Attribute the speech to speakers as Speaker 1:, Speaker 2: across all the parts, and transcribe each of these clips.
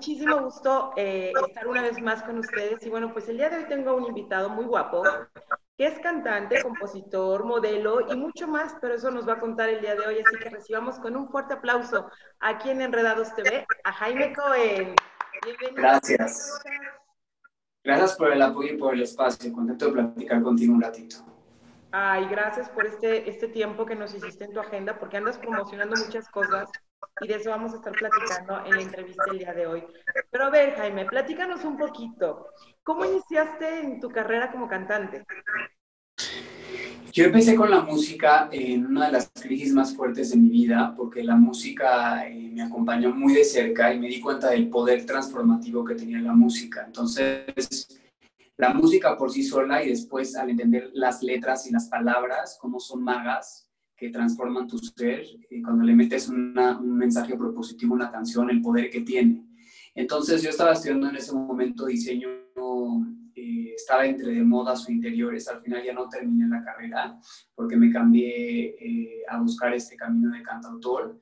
Speaker 1: muchísimo gusto eh, estar una vez más con ustedes. Y bueno, pues el día de hoy tengo un invitado muy guapo, que es cantante, compositor, modelo y mucho más, pero eso nos va a contar el día de hoy. Así que recibamos con un fuerte aplauso aquí en Enredados TV a Jaime Cohen.
Speaker 2: Gracias. Gracias por el apoyo y por el espacio. Contento de platicar contigo un ratito.
Speaker 1: Ay, gracias por este, este tiempo que nos hiciste en tu agenda, porque andas promocionando muchas cosas y de eso vamos a estar platicando en la entrevista el día de hoy. Pero a ver, Jaime, platícanos un poquito. ¿Cómo iniciaste en tu carrera como cantante?
Speaker 2: Yo empecé con la música en una de las crisis más fuertes de mi vida, porque la música eh, me acompañó muy de cerca y me di cuenta del poder transformativo que tenía la música. Entonces, la música por sí sola y después al entender las letras y las palabras, cómo son magas, que transforman tu ser, y cuando le metes un mensaje propositivo una canción, el poder que tiene. Entonces yo estaba estudiando en ese momento diseño, eh, estaba entre de modas o interiores, al final ya no terminé la carrera porque me cambié eh, a buscar este camino de cantautor.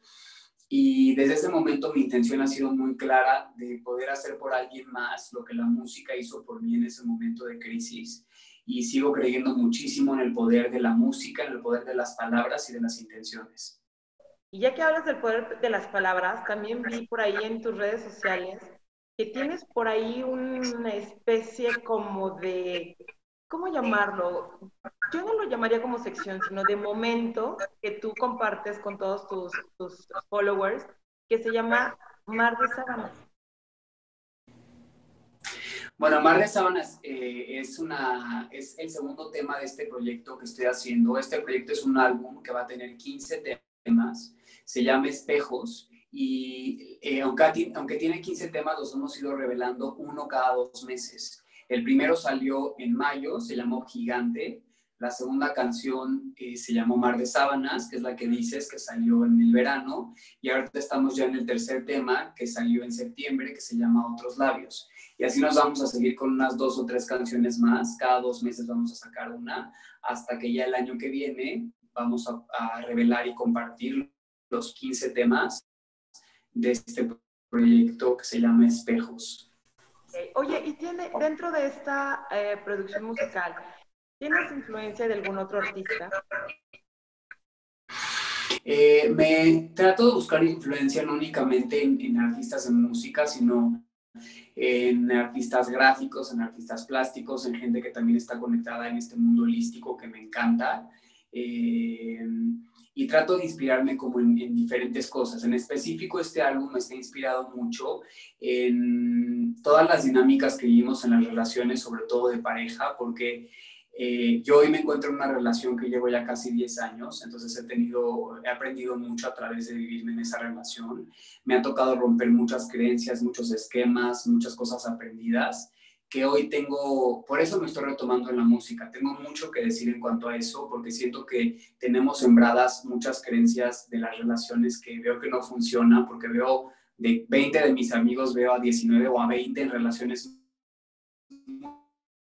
Speaker 2: Y desde ese momento mi intención ha sido muy clara de poder hacer por alguien más lo que la música hizo por mí en ese momento de crisis y sigo creyendo muchísimo en el poder de la música, en el poder de las palabras y de las intenciones.
Speaker 1: Y ya que hablas del poder de las palabras, también vi por ahí en tus redes sociales que tienes por ahí una especie como de, ¿cómo llamarlo? Yo no lo llamaría como sección, sino de momento que tú compartes con todos tus, tus followers, que se llama Mar de Sábanas.
Speaker 2: Bueno, Mar de Sábanas eh, es, una, es el segundo tema de este proyecto que estoy haciendo. Este proyecto es un álbum que va a tener 15 temas, se llama Espejos y eh, aunque, tiene 15 temas, los hemos ido revelando uno cada dos meses. El primero salió en mayo, se llamó Gigante. La segunda canción eh, se llamó Mar de Sábanas, que es la que dices que salió en el verano. Y ahorita estamos ya en el tercer tema, que salió en septiembre, que se llama Otros Labios. Y así nos vamos a seguir con unas dos o tres canciones más. Cada dos meses vamos a sacar una, hasta que ya el año que viene vamos a, revelar y compartir los 15 temas de este proyecto que se llama Espejos.
Speaker 1: Oye, y tiene dentro de esta eh, producción musical, ¿tienes influencia de algún otro artista?
Speaker 2: Eh, me trato de buscar influencia no únicamente en, en artistas de música, sino en artistas gráficos, en artistas plásticos, en gente que también está conectada en este mundo holístico que me encanta. Eh, y trato de inspirarme como en, en, diferentes cosas. En específico, este álbum está inspirado mucho en todas las dinámicas que vivimos en las relaciones, sobre todo de pareja, porque eh, yo hoy me encuentro en una relación que llevo ya casi 10 años, entonces he tenido, he aprendido mucho a través de vivirme en esa relación. Me ha tocado romper muchas creencias, muchos esquemas, muchas cosas aprendidas que hoy tengo, por eso me estoy retomando en la música. Tengo mucho que decir en cuanto a eso, porque siento que tenemos sembradas muchas creencias de las relaciones que veo que no funcionan, porque veo de 20 de mis amigos, veo a 19 o a 20 en relaciones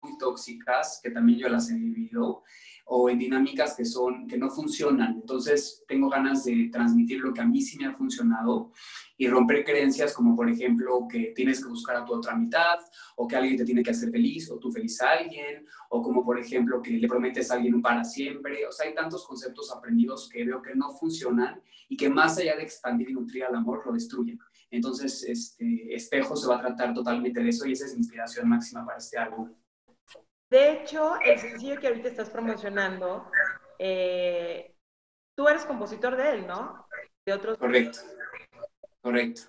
Speaker 2: muy tóxicas, que también yo las he vivido, o en dinámicas que, son, que no funcionan. Entonces, tengo ganas de transmitir lo que a mí sí me ha funcionado y romper creencias como, por ejemplo, que tienes que buscar a tu otra mitad, o que alguien te tiene que hacer feliz, o tú feliz a alguien, o como, por ejemplo, que le prometes a alguien un para siempre. O sea, hay tantos conceptos aprendidos que veo que no funcionan y que más allá de expandir y nutrir al amor, lo destruyen. Entonces, este espejo se va a tratar totalmente de eso y esa es mi inspiración máxima para este álbum.
Speaker 1: De hecho, el sencillo que ahorita estás promocionando, eh, tú eres compositor de él, ¿no? De otros.
Speaker 2: Correcto. Correcto.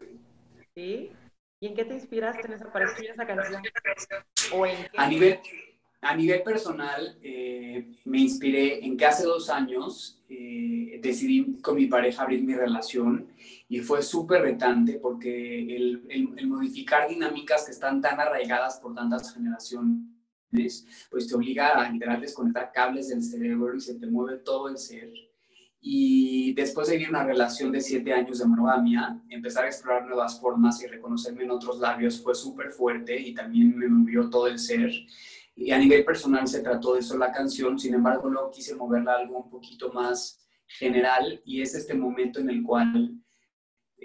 Speaker 1: ¿Sí? ¿Y en qué te inspiraste en esa, para escribir esa canción?
Speaker 2: a, nivel, a nivel personal, eh, me inspiré en que hace dos años eh, decidí con mi pareja abrir mi relación y fue súper retante porque el, el modificar dinámicas que están tan arraigadas por tantas generaciones pues te obliga a literal desconectar cables del cerebro y se te mueve todo el ser. Y después de vivir una relación de siete años de monogamia, empezar a explorar nuevas formas y reconocerme en otros labios fue súper fuerte y también me movió todo el ser. Y a nivel personal se trató de eso la canción, sin embargo luego quise moverla a algo un poquito más general y es este momento en el cual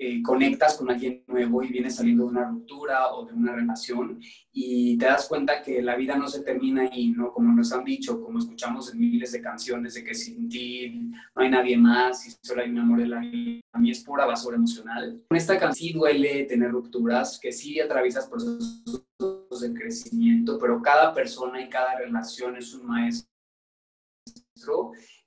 Speaker 2: eh, conectas con alguien nuevo y vienes saliendo de una ruptura o de una relación y te das cuenta que la vida no se termina ahí, ¿no? Como nos han dicho, como escuchamos en miles de canciones de que sin ti no hay nadie más y solo hay un amor en la vida. A mí es pura basura emocional. Con esta canción sí duele tener rupturas, que sí atraviesas procesos de crecimiento, pero cada persona y cada relación es un maestro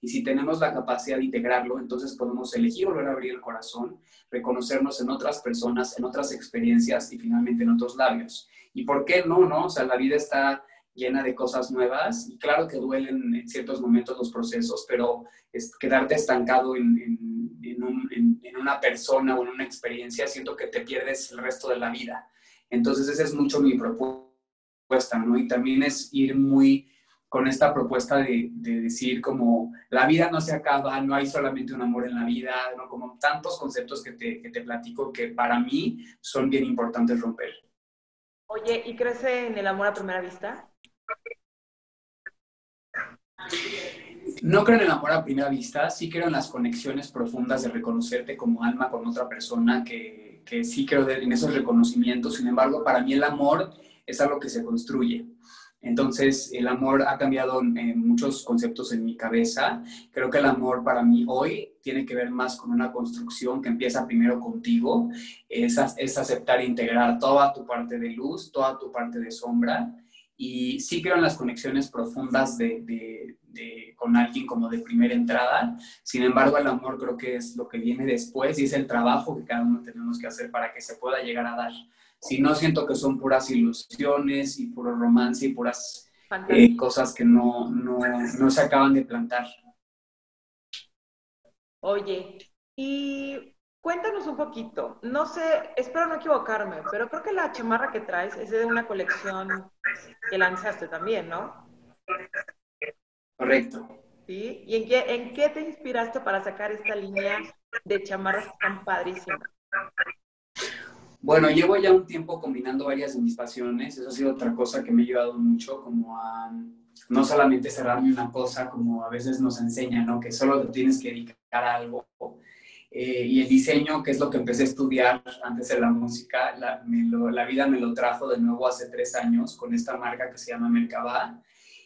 Speaker 2: y si tenemos la capacidad de integrarlo, entonces podemos elegir volver a abrir el corazón, reconocernos en otras personas, en otras experiencias y finalmente en otros labios. ¿Y por qué no, no? O sea, la vida está llena de cosas nuevas y claro que duelen en ciertos momentos los procesos, pero es, quedarte estancado en, en, en, una persona o en una experiencia, siento que te pierdes el resto de la vida. Entonces esa es mucho mi propuesta, ¿no? Y también es ir muy con esta propuesta de, decir como la vida no se acaba, no hay solamente un amor en la vida, ¿no? como tantos conceptos que te, que te platico que para mí son bien importantes romper.
Speaker 1: Oye, ¿y crece en el amor a primera vista?
Speaker 2: No creo en el amor a primera vista, sí creo en las conexiones profundas de reconocerte como alma con otra persona, que, que sí creo en esos reconocimientos. Sin embargo, para mí el amor es algo que se construye. Entonces, el amor ha cambiado en muchos conceptos en mi cabeza. Creo que el amor para mí hoy tiene que ver más con una construcción que empieza primero contigo. Es, aceptar e integrar toda tu parte de luz, toda tu parte de sombra. Y sí creo en las conexiones profundas de, de, con alguien como de primera entrada. Sin embargo, el amor creo que es lo que viene después y es el trabajo que cada uno tenemos que hacer para que se pueda llegar a dar. Si no, siento que son puras ilusiones y puro romance y puras eh, cosas que no, no, no se acaban de plantar.
Speaker 1: Oye, y cuéntanos un poquito, no sé, espero no equivocarme, pero creo que la chamarra que traes es de una colección que lanzaste también, ¿no?
Speaker 2: Correcto.
Speaker 1: ¿Sí? ¿Y en qué, en qué te inspiraste para sacar esta línea de chamarras tan padrísimas?
Speaker 2: Bueno, llevo ya un tiempo combinando varias de mis pasiones. Eso ha sido otra cosa que me ha ayudado mucho, como a no solamente cerrarme una cosa, como a veces nos enseñan, ¿no? Que solo te tienes que dedicar algo. Eh, y el diseño, que es lo que empecé a estudiar antes de la música, la, vida me lo trajo de nuevo hace tres años con esta marca que se llama Merkaba.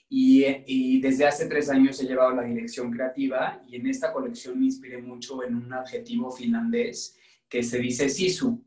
Speaker 2: Y, y, desde hace tres años he llevado la dirección creativa y en esta colección me inspiré mucho en un adjetivo finlandés que se dice sisu,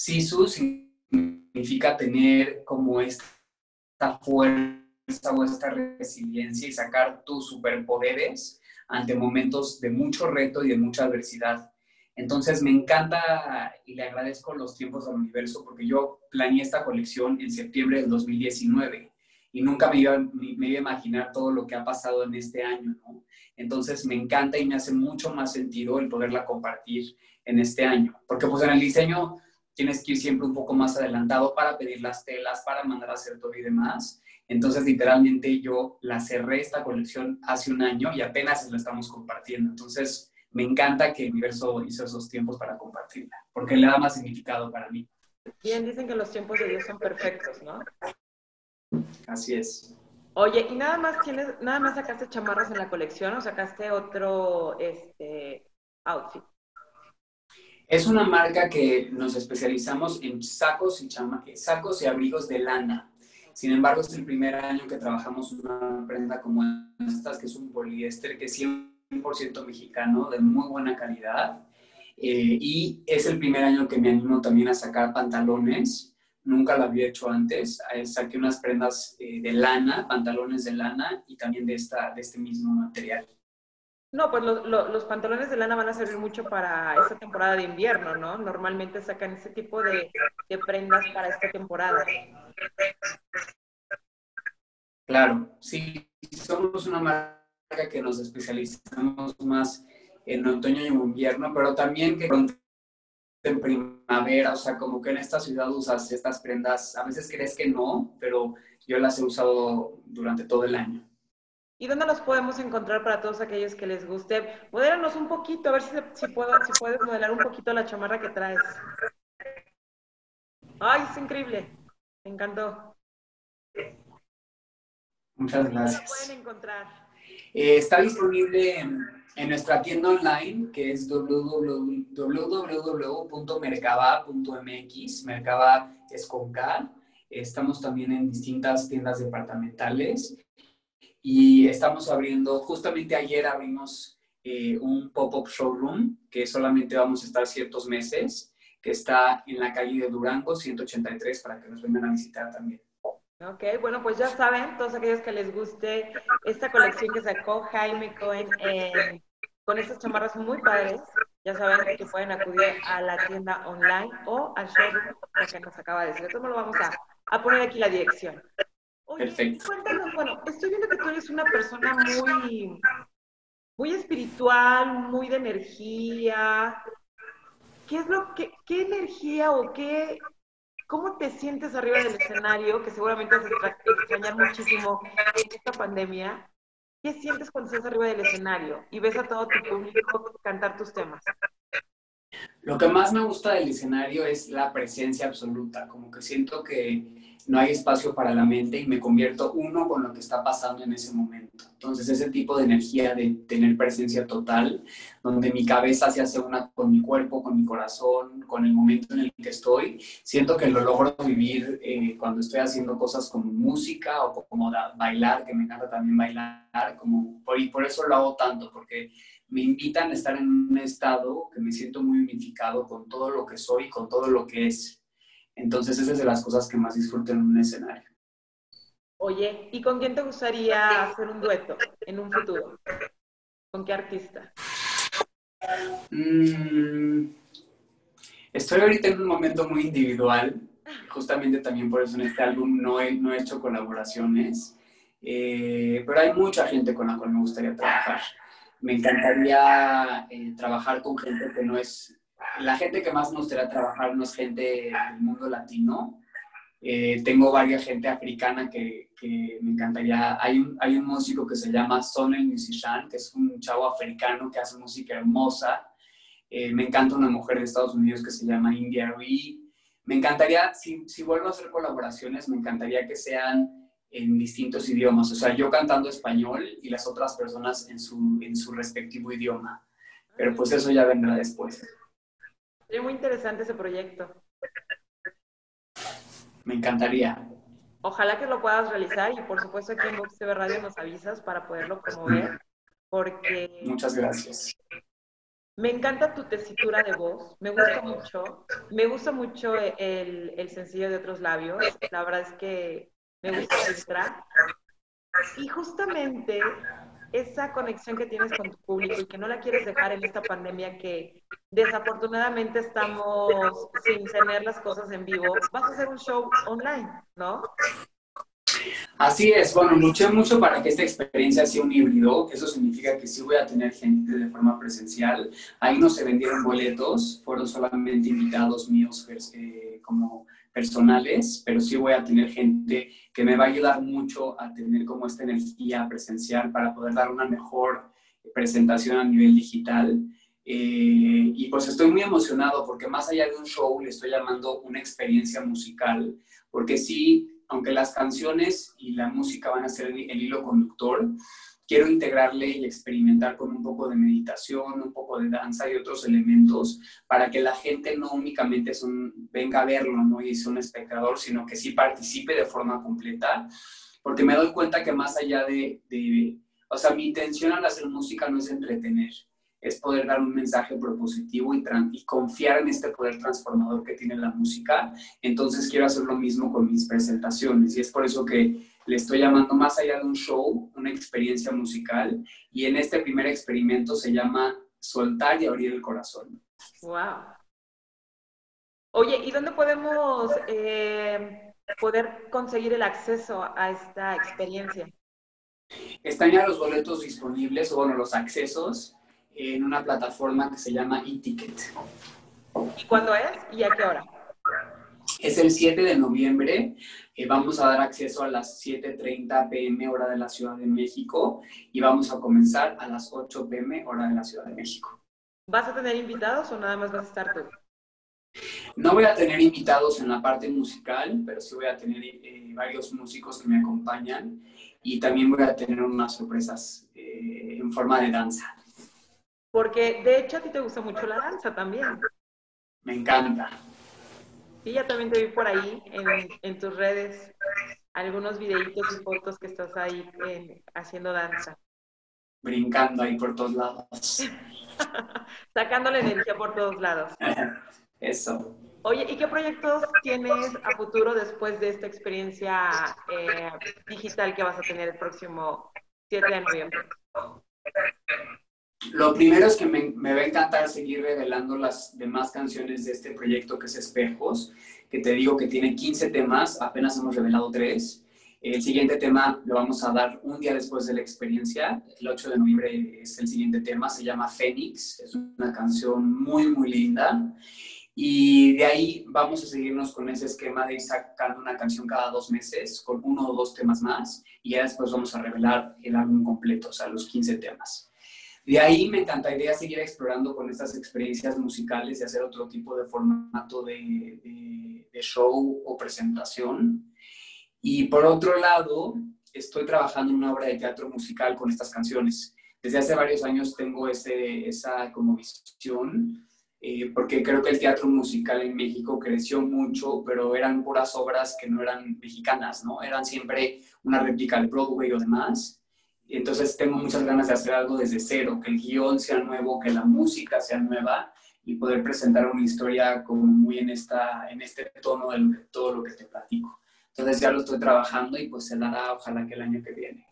Speaker 2: Sisu significa tener como esta fuerza o esta resiliencia y sacar tus superpoderes ante momentos de mucho reto y de mucha adversidad. Entonces me encanta y le agradezco los tiempos del universo porque yo planeé esta colección en septiembre del 2019 y nunca me iba, me iba a imaginar todo lo que ha pasado en este año, ¿no? Entonces me encanta y me hace mucho más sentido el poderla compartir en este año, porque pues en el diseño tienes que ir siempre un poco más adelantado para pedir las telas, para mandar a hacer todo y demás. Entonces, literalmente yo la cerré esta colección hace un año y apenas la estamos compartiendo. Entonces, me encanta que el universo hizo esos tiempos para compartirla, porque le da más significado para mí.
Speaker 1: Bien, dicen que los tiempos de Dios son perfectos, ¿no?
Speaker 2: Así es.
Speaker 1: Oye, ¿y nada más tienes, nada más sacaste chamarras en la colección o sacaste otro este, outfit?
Speaker 2: Es una marca que nos especializamos en sacos y, chama sacos y abrigos de lana. Sin embargo, es el primer año que trabajamos una prenda como estas, que es un poliéster que es 100% mexicano, de muy buena calidad. Eh, y es el primer año que me animo también a sacar pantalones. Nunca lo había hecho antes. Eh, saqué unas prendas eh, de lana, pantalones de lana y también de, esta, de este mismo material.
Speaker 1: No, pues los pantalones de lana van a servir mucho para esta temporada de invierno, ¿no? Normalmente sacan ese tipo de, prendas para esta temporada.
Speaker 2: Claro, sí, somos una marca que nos especializamos más en otoño y invierno, pero también que en primavera, o sea, como que en esta ciudad usas estas prendas, a veces crees que no, pero yo las he usado durante todo el año.
Speaker 1: ¿Y dónde los podemos encontrar para todos aquellos que les guste? Modélanos un poquito, a ver si, si, puedo, si puedes modelar un poquito la chamarra que traes. Ay, es increíble. Me encantó.
Speaker 2: Muchas gracias.
Speaker 1: ¿Dónde pueden encontrar?
Speaker 2: Eh, está disponible en, en, nuestra tienda online, que es www.mercaba.mx. Mercaba es con K. Estamos también en distintas tiendas departamentales y estamos abriendo, justamente ayer abrimos eh, un pop-up showroom que solamente vamos a estar ciertos meses, que está en la calle de Durango 183 para que nos vengan a visitar también.
Speaker 1: Ok, bueno, pues ya saben, todos aquellos que les guste esta colección que sacó Jaime Cohen con estas chamarras muy padres, ya saben que pueden acudir a la tienda online o al showroom que nos acaba de decir. Entonces lo vamos a, a poner aquí la dirección. Oye,
Speaker 2: Perfecto.
Speaker 1: cuéntanos, bueno, estoy viendo que tú eres una persona muy, muy espiritual, muy de energía. ¿Qué es lo que, qué energía o qué, cómo te sientes arriba del escenario, que seguramente vas a extrañar muchísimo en esta pandemia? ¿Qué sientes cuando estás arriba del escenario y ves a todo tu público cantar tus temas?
Speaker 2: Lo que más me gusta del escenario es la presencia absoluta, como que siento que no hay espacio para la mente y me convierto uno con lo que está pasando en ese momento. Entonces ese tipo de energía de tener presencia total, donde mi cabeza se hace una con mi cuerpo, con mi corazón, con el momento en el que estoy, siento que lo logro vivir eh, cuando estoy haciendo cosas como música o como bailar, que me encanta también bailar, como, y por eso lo hago tanto, porque me invitan a estar en un estado que me siento muy unificado con todo lo que soy, con todo lo que es. Entonces, esa es de las cosas que más disfruto en un escenario.
Speaker 1: Oye, ¿y con quién te gustaría hacer un dueto en un futuro? ¿Con qué artista?
Speaker 2: Mm, estoy ahorita en un momento muy individual. Justamente también por eso en este álbum no he, no he hecho colaboraciones. Eh, pero hay mucha gente con la cual me gustaría trabajar. Me encantaría eh, trabajar con gente que no es la gente que más me gustaría trabajar no es gente del mundo latino. Eh, tengo varias gente africana que, me encantaría. Hay un, hay un músico que se llama Sonel Musician, que es un chavo africano que hace música hermosa. Eh, me encanta una mujer de Estados Unidos que se llama India Rui. Me encantaría, si, si vuelvo a hacer colaboraciones, me encantaría que sean en distintos idiomas. O sea, yo cantando español y las otras personas en su, en su respectivo idioma. Pero pues eso ya vendrá después.
Speaker 1: Sería muy interesante ese proyecto.
Speaker 2: Me encantaría.
Speaker 1: Ojalá que lo puedas realizar y por supuesto aquí en Vox TV Radio nos avisas para poderlo promover porque...
Speaker 2: Muchas gracias.
Speaker 1: Me encanta tu tesitura de voz, me gusta mucho, me gusta mucho el, el sencillo de otros labios, la verdad es que me gusta extra. Y justamente esa conexión que tienes con tu público y que no la quieres dejar en esta pandemia que desafortunadamente estamos sin tener las cosas en vivo, vas a hacer un show online, ¿no?
Speaker 2: Así es, bueno, luché mucho para que esta experiencia sea un híbrido, eso significa que sí voy a tener gente de forma presencial, ahí no se vendieron boletos, fueron solamente invitados míos eh, como personales, pero sí voy a tener gente que me va a ayudar mucho a tener como esta energía presencial para poder dar una mejor presentación a nivel digital. Eh, y pues estoy muy emocionado porque más allá de un show le estoy llamando una experiencia musical, porque sí, aunque las canciones y la música van a ser el, el hilo conductor, quiero integrarle y experimentar con un poco de meditación, un poco de danza y otros elementos para que la gente no únicamente son, venga a verlo ¿no? y sea un espectador, sino que sí participe de forma completa, porque me doy cuenta que más allá de, de o sea, mi intención al hacer música no es entretener, es poder dar un mensaje propositivo y, y, confiar en este poder transformador que tiene la música. Entonces quiero hacer lo mismo con mis presentaciones y es por eso que le estoy llamando más allá de un show, una experiencia musical y en este primer experimento se llama soltar y abrir el corazón.
Speaker 1: Wow. Oye, ¿y dónde podemos eh, poder conseguir el acceso a esta experiencia?
Speaker 2: Están ya los boletos disponibles, o bueno, los accesos en una plataforma que se llama eTicket.
Speaker 1: ¿Y cuándo es y a qué hora?
Speaker 2: Es el 7 de noviembre. Eh, vamos a dar acceso a las 7.30 pm hora de la Ciudad de México y vamos a comenzar a las 8 pm hora de la Ciudad de México.
Speaker 1: ¿Vas a tener invitados o nada más vas a estar tú?
Speaker 2: No voy a tener invitados en la parte musical, pero sí voy a tener eh, varios músicos que me acompañan y también voy a tener unas sorpresas eh, en forma de danza.
Speaker 1: Porque de hecho a ti te gusta mucho la danza también.
Speaker 2: Me encanta.
Speaker 1: Sí, ya también te vi por ahí en, tus redes algunos videitos y fotos que estás ahí haciendo danza.
Speaker 2: Brincando ahí por todos lados.
Speaker 1: Sacando la energía por todos lados.
Speaker 2: Eso.
Speaker 1: Oye, ¿y qué proyectos tienes a futuro después de esta experiencia eh, digital que vas a tener el próximo 7 de noviembre?
Speaker 2: Lo primero es que me, va a encantar seguir revelando las demás canciones de este proyecto que es Espejos, que te digo que tiene 15 temas, apenas hemos revelado 3. El siguiente tema lo vamos a dar un día después de la experiencia. El 8 de noviembre es el siguiente tema, se llama Fénix. Es una canción muy, muy linda. Y de ahí vamos a seguirnos con ese esquema de ir sacando una canción cada dos meses, con uno o dos temas más. Y ya después vamos a revelar el álbum completo, o sea, los 15 temas. De ahí me encantaría seguir explorando con estas experiencias musicales y hacer otro tipo de formato de, show o presentación. Y por otro lado, estoy trabajando en una obra de teatro musical con estas canciones. Desde hace varios años tengo ese, esa como visión, eh, porque creo que el teatro musical en México creció mucho, pero eran puras obras que no eran mexicanas, ¿no? Eran siempre una réplica de Broadway o demás. Entonces tengo muchas ganas de hacer algo desde cero, que el guion sea nuevo, que la música sea nueva y poder presentar una historia como muy en, esta, en este tono de todo lo que te platico. Entonces ya lo estoy trabajando y pues se dará ojalá que el año que viene.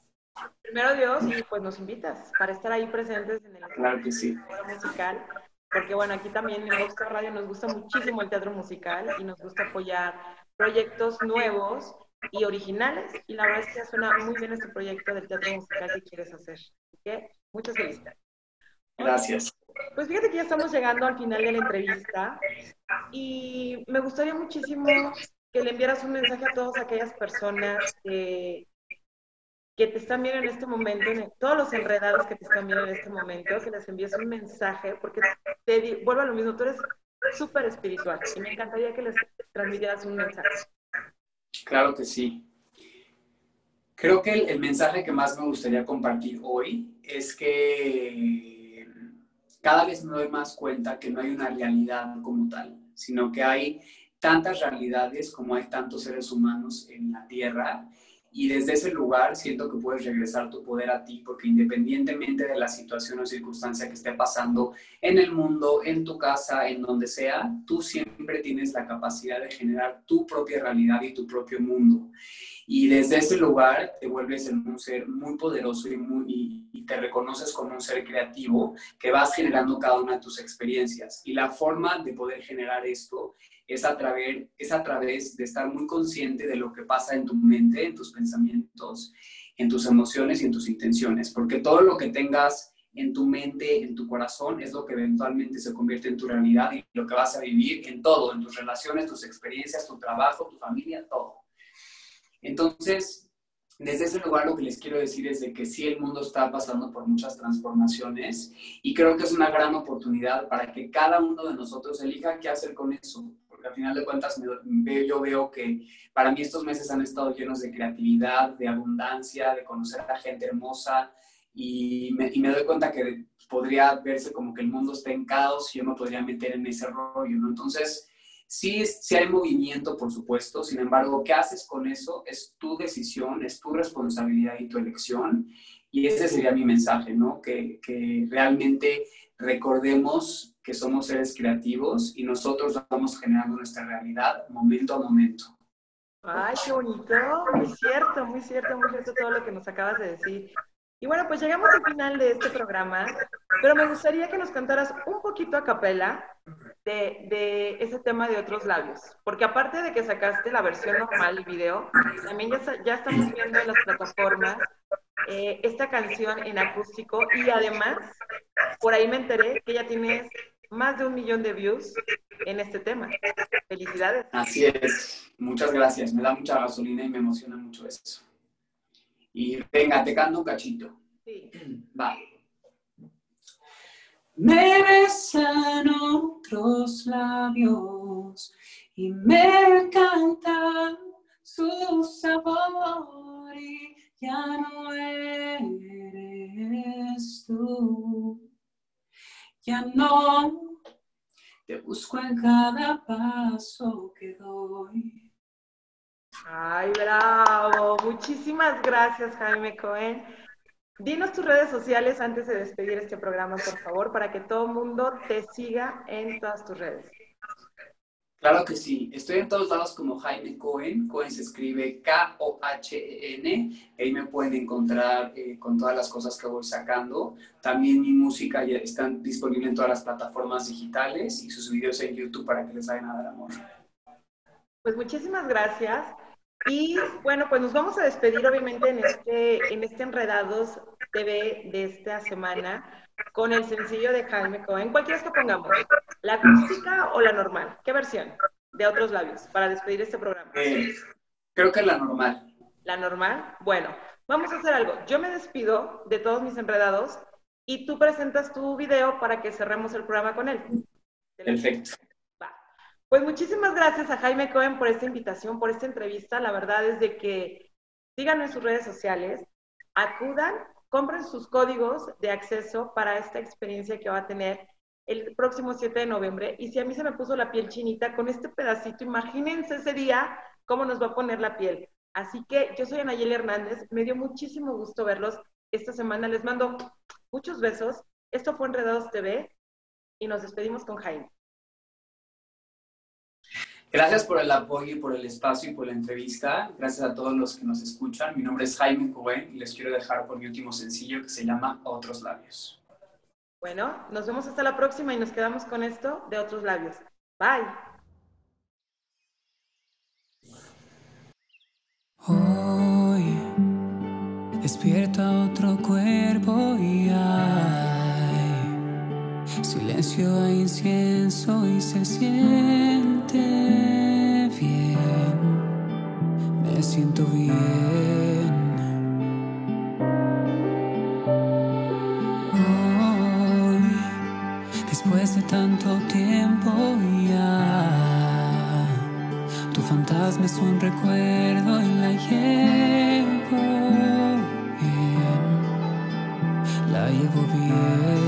Speaker 1: Primero Dios y pues nos invitas para estar ahí presentes en el
Speaker 2: claro que sí.
Speaker 1: musical, porque bueno, aquí también en Oscar Radio nos gusta muchísimo el teatro musical y nos gusta apoyar proyectos nuevos y originales. Y la verdad es que suena muy bien este proyecto del teatro musical que quieres hacer. Así que muchas felicidades.
Speaker 2: Gracias.
Speaker 1: Pues fíjate que ya estamos llegando al final de la entrevista y me gustaría muchísimo que le enviaras un mensaje a todas aquellas personas que, que te están viendo en este momento, todos los enredados que te están viendo en este momento, que les envíes un mensaje, porque te vuelvo a lo mismo, tú eres súper espiritual y me encantaría que les transmitieras un mensaje.
Speaker 2: Claro que sí. Creo que el, mensaje que más me gustaría compartir hoy es que cada vez me doy más cuenta que no hay una realidad como tal, sino que hay tantas realidades como hay tantos seres humanos en la Tierra y desde ese lugar siento que puedes regresar tu poder a ti, porque independientemente de la situación o circunstancia que esté pasando en el mundo, en tu casa, en donde sea, tú siempre tienes la capacidad de generar tu propia realidad y tu propio mundo. Y desde ese lugar te vuelves en un ser muy poderoso y, te reconoces como un ser creativo que vas generando cada una de tus experiencias. Y la forma de poder generar esto es a, través, es a través de estar muy consciente de lo que pasa en tu mente, en tus pensamientos, en tus emociones y en tus intenciones. Porque todo lo que tengas en tu mente, en tu corazón, es lo que eventualmente se convierte en tu realidad y lo que vas a vivir en todo, en tus relaciones, tus experiencias, tu trabajo, tu familia, todo. Entonces, desde ese lugar lo que les quiero decir es de que sí el mundo está pasando por muchas transformaciones y creo que es una gran oportunidad para que cada uno de nosotros elija qué hacer con eso, porque al final de cuentas yo veo que para mí estos meses han estado llenos de creatividad, de abundancia, de conocer a gente hermosa y me, doy cuenta que podría verse como que el mundo está en caos y yo me podría meter en ese rollo, ¿no? Entonces, Sí, sí hay movimiento, por supuesto, sin embargo, ¿qué haces con eso? Es tu decisión, es tu responsabilidad y tu elección. Y ese sería mi mensaje, ¿no? Que, que realmente recordemos que somos seres creativos y nosotros vamos generando nuestra realidad momento a momento.
Speaker 1: Ay, qué bonito, muy cierto, muy cierto, muy cierto todo lo que nos acabas de decir. Y bueno, pues llegamos al final de este programa, pero me gustaría que nos cantaras un poquito a capela de, ese tema de otros labios. Porque aparte de que sacaste la versión normal, el video, también ya, ya estamos viendo en las plataformas eh, esta canción en acústico y además, por ahí me enteré que ya tienes más de un millón de views en este tema. Felicidades.
Speaker 2: Así es. Muchas gracias. Me da mucha gasolina y me emociona mucho eso. Y venga, te canto un cachito. Sí. Va. Me besan otros labios y me cantan su sabor y ya no eres tú. Ya no te busco en cada paso que doy.
Speaker 1: Ay, bravo. Muchísimas gracias, Jaime Cohen. Dinos tus redes sociales antes de despedir este programa, por favor, para que todo el mundo te siga en todas tus redes.
Speaker 2: Claro que sí. Estoy en todos lados como Jaime Cohen. Cohen se escribe K-O-H-E-N. Ahí me pueden encontrar eh, con todas las cosas que voy sacando. También mi música ya está disponible en todas las plataformas digitales y sus videos en YouTube para que les vayan a dar amor.
Speaker 1: Pues muchísimas gracias. Y bueno, pues nos vamos a despedir obviamente en este, en este Enredados TV de esta semana con el sencillo de Jaime Cohen. ¿Cuál quieres que pongamos? ¿La acústica o la normal? ¿Qué versión? De otros labios, para despedir este programa.
Speaker 2: Eh, creo que la normal.
Speaker 1: ¿La normal? Bueno, vamos a hacer algo. Yo me despido de todos mis enredados y tú presentas tu video para que cerremos el programa con él.
Speaker 2: Perfecto.
Speaker 1: Pues muchísimas gracias a Jaime Cohen por esta invitación, por esta entrevista. La verdad es de que síganme en sus redes sociales, acudan, compren sus códigos de acceso para esta experiencia que va a tener el próximo 7 de noviembre. Y si a mí se me puso la piel chinita con este pedacito, imagínense ese día cómo nos va a poner la piel. Así que yo soy Anayeli Hernández, me dio muchísimo gusto verlos esta semana. Les mando muchos besos. Esto fue Enredados TV y nos despedimos con Jaime.
Speaker 2: Gracias por el apoyo y por el espacio y por la entrevista. Gracias a todos los que nos escuchan. Mi nombre es Jaime Cohen y les quiero dejar por mi último sencillo que se llama Otros Labios.
Speaker 1: Bueno, nos vemos hasta la próxima y nos quedamos con esto de Otros Labios. Bye.
Speaker 3: Hoy despierta otro cuerpo y hay silencio e incienso y se siente me siento bien. Hoy, después de tanto tiempo ya, tu fantasma es un recuerdo y la llevo bien, la llevo bien.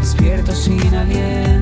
Speaker 3: Momentos quiero